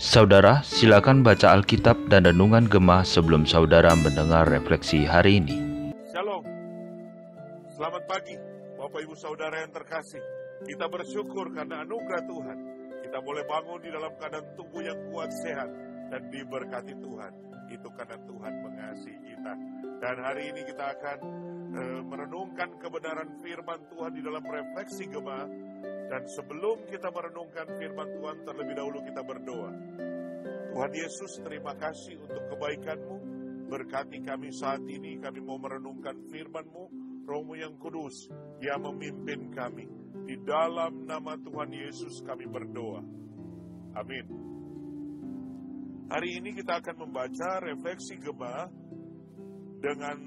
Saudara, silakan baca Alkitab dan Renungan Gemah sebelum saudara mendengar refleksi hari ini. Shalom. Selamat pagi, Bapak Ibu Saudara yang terkasih. Kita bersyukur karena anugerah Tuhan. Kita boleh bangun di dalam keadaan tubuh yang kuat, sehat, dan diberkati Tuhan. Itu karena Tuhan mengasihi kita. Dan hari ini kita akan e, merenungkan kebenaran firman Tuhan di dalam refleksi Gemah dan sebelum kita merenungkan firman Tuhan, terlebih dahulu kita berdoa. Tuhan Yesus, terima kasih untuk kebaikan-Mu. Berkati kami saat ini, kami mau merenungkan firman-Mu, Rohmu yang kudus, Dia memimpin kami. Di dalam nama Tuhan Yesus kami berdoa. Amin. Hari ini kita akan membaca refleksi Gemah dengan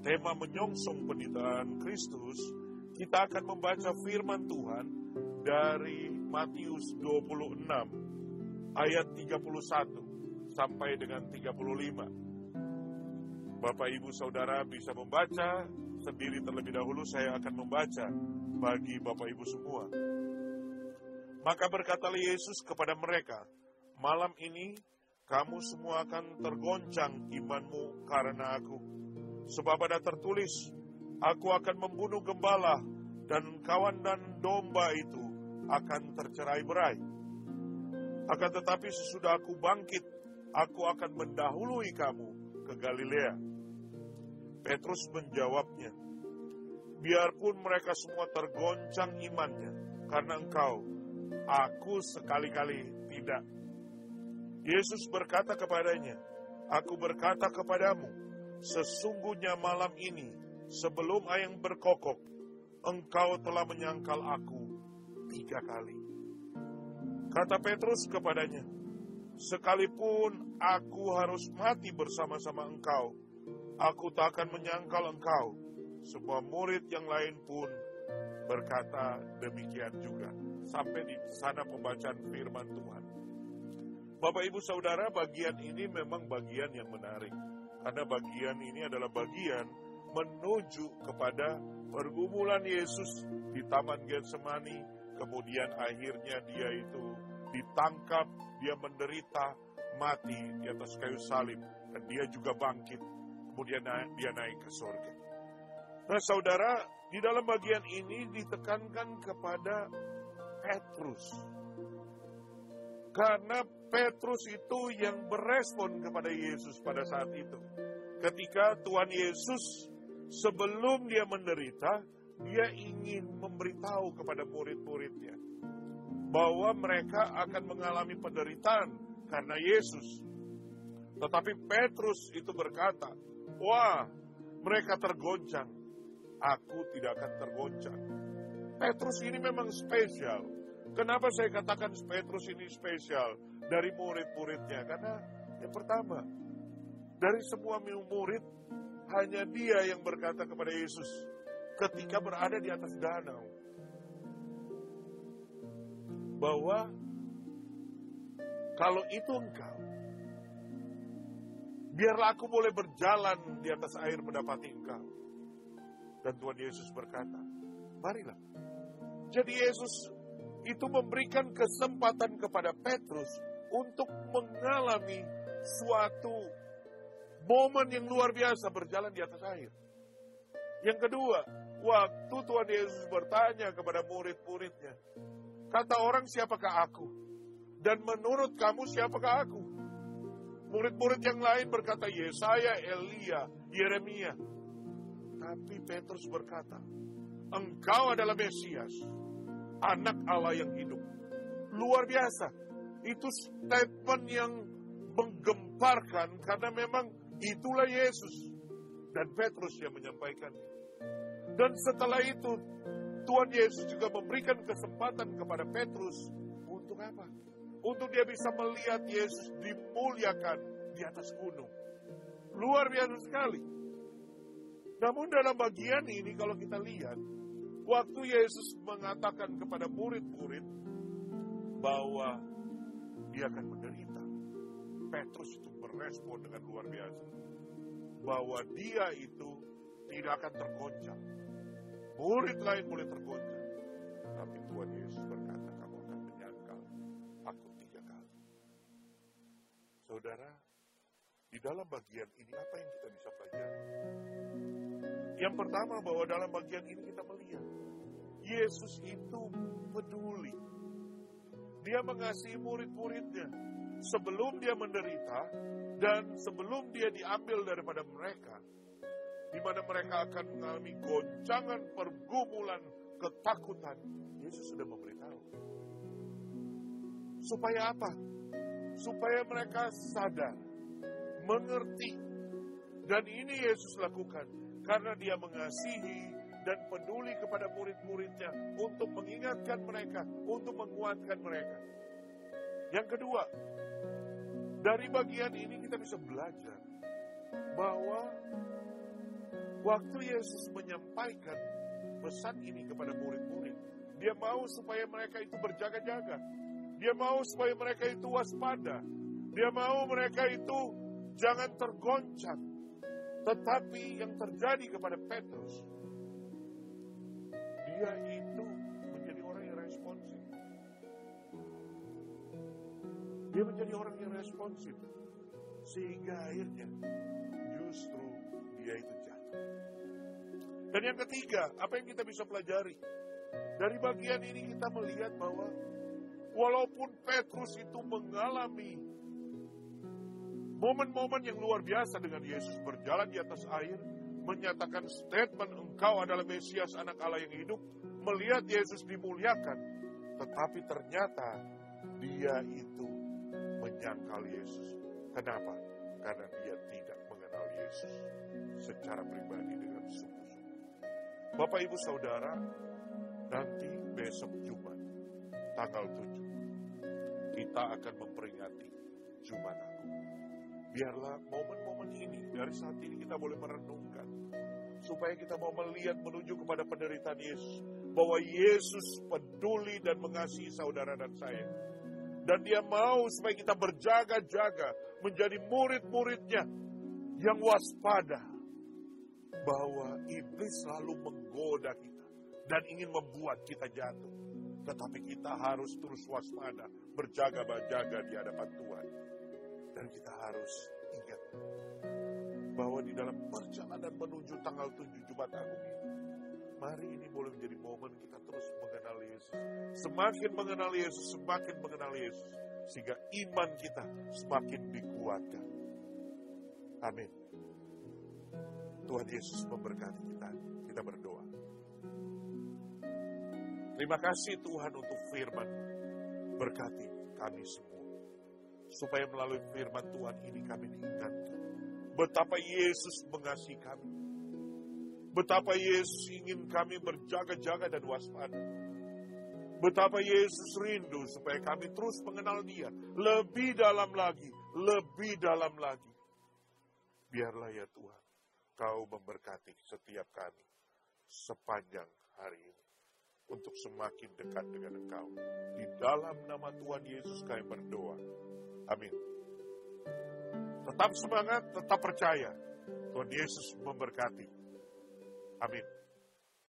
tema menyongsong penderitaan Kristus kita akan membaca firman Tuhan dari Matius 26 ayat 31 sampai dengan 35. Bapak Ibu Saudara bisa membaca sendiri terlebih dahulu saya akan membaca bagi Bapak Ibu semua. Maka berkatalah Yesus kepada mereka, malam ini kamu semua akan tergoncang imanmu karena aku. Sebab ada tertulis, Aku akan membunuh gembala dan kawan dan domba itu akan tercerai berai. Akan tetapi sesudah aku bangkit, aku akan mendahului kamu ke Galilea. Petrus menjawabnya, biarpun mereka semua tergoncang imannya karena engkau, aku sekali-kali tidak. Yesus berkata kepadanya, aku berkata kepadamu, sesungguhnya malam ini sebelum ayam berkokok, engkau telah menyangkal aku tiga kali. Kata Petrus kepadanya, sekalipun aku harus mati bersama-sama engkau, aku tak akan menyangkal engkau. Semua murid yang lain pun berkata demikian juga. Sampai di sana pembacaan firman Tuhan. Bapak ibu saudara bagian ini memang bagian yang menarik. Karena bagian ini adalah bagian menuju kepada pergumulan Yesus di Taman Getsemani, kemudian akhirnya dia itu ditangkap, dia menderita, mati di atas kayu salib, dan dia juga bangkit, kemudian dia naik ke surga. Nah saudara, di dalam bagian ini ditekankan kepada Petrus. Karena Petrus itu yang berespon kepada Yesus pada saat itu. Ketika Tuhan Yesus sebelum dia menderita, dia ingin memberitahu kepada murid-muridnya bahwa mereka akan mengalami penderitaan karena Yesus. Tetapi Petrus itu berkata, "Wah, mereka tergoncang. Aku tidak akan tergoncang." Petrus ini memang spesial. Kenapa saya katakan Petrus ini spesial dari murid-muridnya? Karena yang pertama, dari semua murid hanya dia yang berkata kepada Yesus ketika berada di atas danau. Bahwa kalau itu engkau, biarlah aku boleh berjalan di atas air mendapati engkau. Dan Tuhan Yesus berkata, marilah. Jadi Yesus itu memberikan kesempatan kepada Petrus untuk mengalami suatu momen yang luar biasa berjalan di atas air. Yang kedua, waktu Tuhan Yesus bertanya kepada murid-muridnya, kata orang siapakah aku? Dan menurut kamu siapakah aku? Murid-murid yang lain berkata Yesaya, Elia, Yeremia. Tapi Petrus berkata, engkau adalah Mesias, anak Allah yang hidup. Luar biasa. Itu statement yang menggemparkan karena memang Itulah Yesus. Dan Petrus yang menyampaikannya. Dan setelah itu, Tuhan Yesus juga memberikan kesempatan kepada Petrus untuk apa? Untuk dia bisa melihat Yesus dimuliakan di atas gunung. Luar biasa sekali. Namun dalam bagian ini kalau kita lihat, waktu Yesus mengatakan kepada murid-murid bahwa dia akan menderita, Petrus itu merespon dengan luar biasa. Bahwa dia itu tidak akan tergoncang. Murid lain boleh tergoncang. Tapi Tuhan Yesus takut tiga kali. Saudara, di dalam bagian ini apa yang kita bisa pelajari? Yang pertama bahwa dalam bagian ini kita melihat Yesus itu peduli. Dia mengasihi murid-muridnya sebelum dia menderita dan sebelum dia diambil daripada mereka di mana mereka akan mengalami goncangan pergumulan ketakutan. Yesus sudah memberitahu. Supaya apa? Supaya mereka sadar, mengerti. Dan ini Yesus lakukan karena dia mengasihi dan peduli kepada murid-muridnya untuk mengingatkan mereka, untuk menguatkan mereka. Yang kedua, dari bagian ini kita bisa belajar bahwa waktu Yesus menyampaikan pesan ini kepada murid-murid, dia mau supaya mereka itu berjaga-jaga. Dia mau supaya mereka itu waspada. Dia mau mereka itu jangan tergoncang. Tetapi yang terjadi kepada Petrus, dia itu Dia menjadi orang yang responsif. Sehingga akhirnya justru dia itu jatuh. Dan yang ketiga, apa yang kita bisa pelajari? Dari bagian ini kita melihat bahwa walaupun Petrus itu mengalami momen-momen yang luar biasa dengan Yesus berjalan di atas air, menyatakan statement engkau adalah Mesias anak Allah yang hidup, melihat Yesus dimuliakan, tetapi ternyata dia itu menyangkal Yesus. Kenapa? Karena dia tidak mengenal Yesus secara pribadi dengan sungguh-sungguh. Bapak Ibu Saudara, nanti besok Jumat, tanggal 7, kita akan memperingati Jumat Agung. Biarlah momen-momen ini, dari saat ini kita boleh merenungkan. Supaya kita mau melihat menuju kepada penderitaan Yesus. Bahwa Yesus peduli dan mengasihi saudara dan saya. Dan dia mau supaya kita berjaga-jaga menjadi murid-muridnya yang waspada. Bahwa iblis selalu menggoda kita dan ingin membuat kita jatuh. Tetapi kita harus terus waspada, berjaga-jaga di hadapan Tuhan. Dan kita harus ingat bahwa di dalam perjalanan menuju tanggal 7 Jumat Agung ini, mari ini boleh menjadi momen kita terus mengenal Yesus. Semakin mengenal Yesus, semakin mengenal Yesus. Sehingga iman kita semakin dikuatkan. Amin. Tuhan Yesus memberkati kita. Kita berdoa. Terima kasih Tuhan untuk firman. Berkati kami semua. Supaya melalui firman Tuhan ini kami diingatkan. Betapa Yesus mengasihi kami. Betapa Yesus ingin kami berjaga-jaga dan waspada. Betapa Yesus rindu supaya kami terus mengenal dia. Lebih dalam lagi, lebih dalam lagi. Biarlah ya Tuhan, kau memberkati setiap kami sepanjang hari ini. Untuk semakin dekat dengan engkau. Di dalam nama Tuhan Yesus kami berdoa. Amin. Tetap semangat, tetap percaya. Tuhan Yesus memberkati. Amin.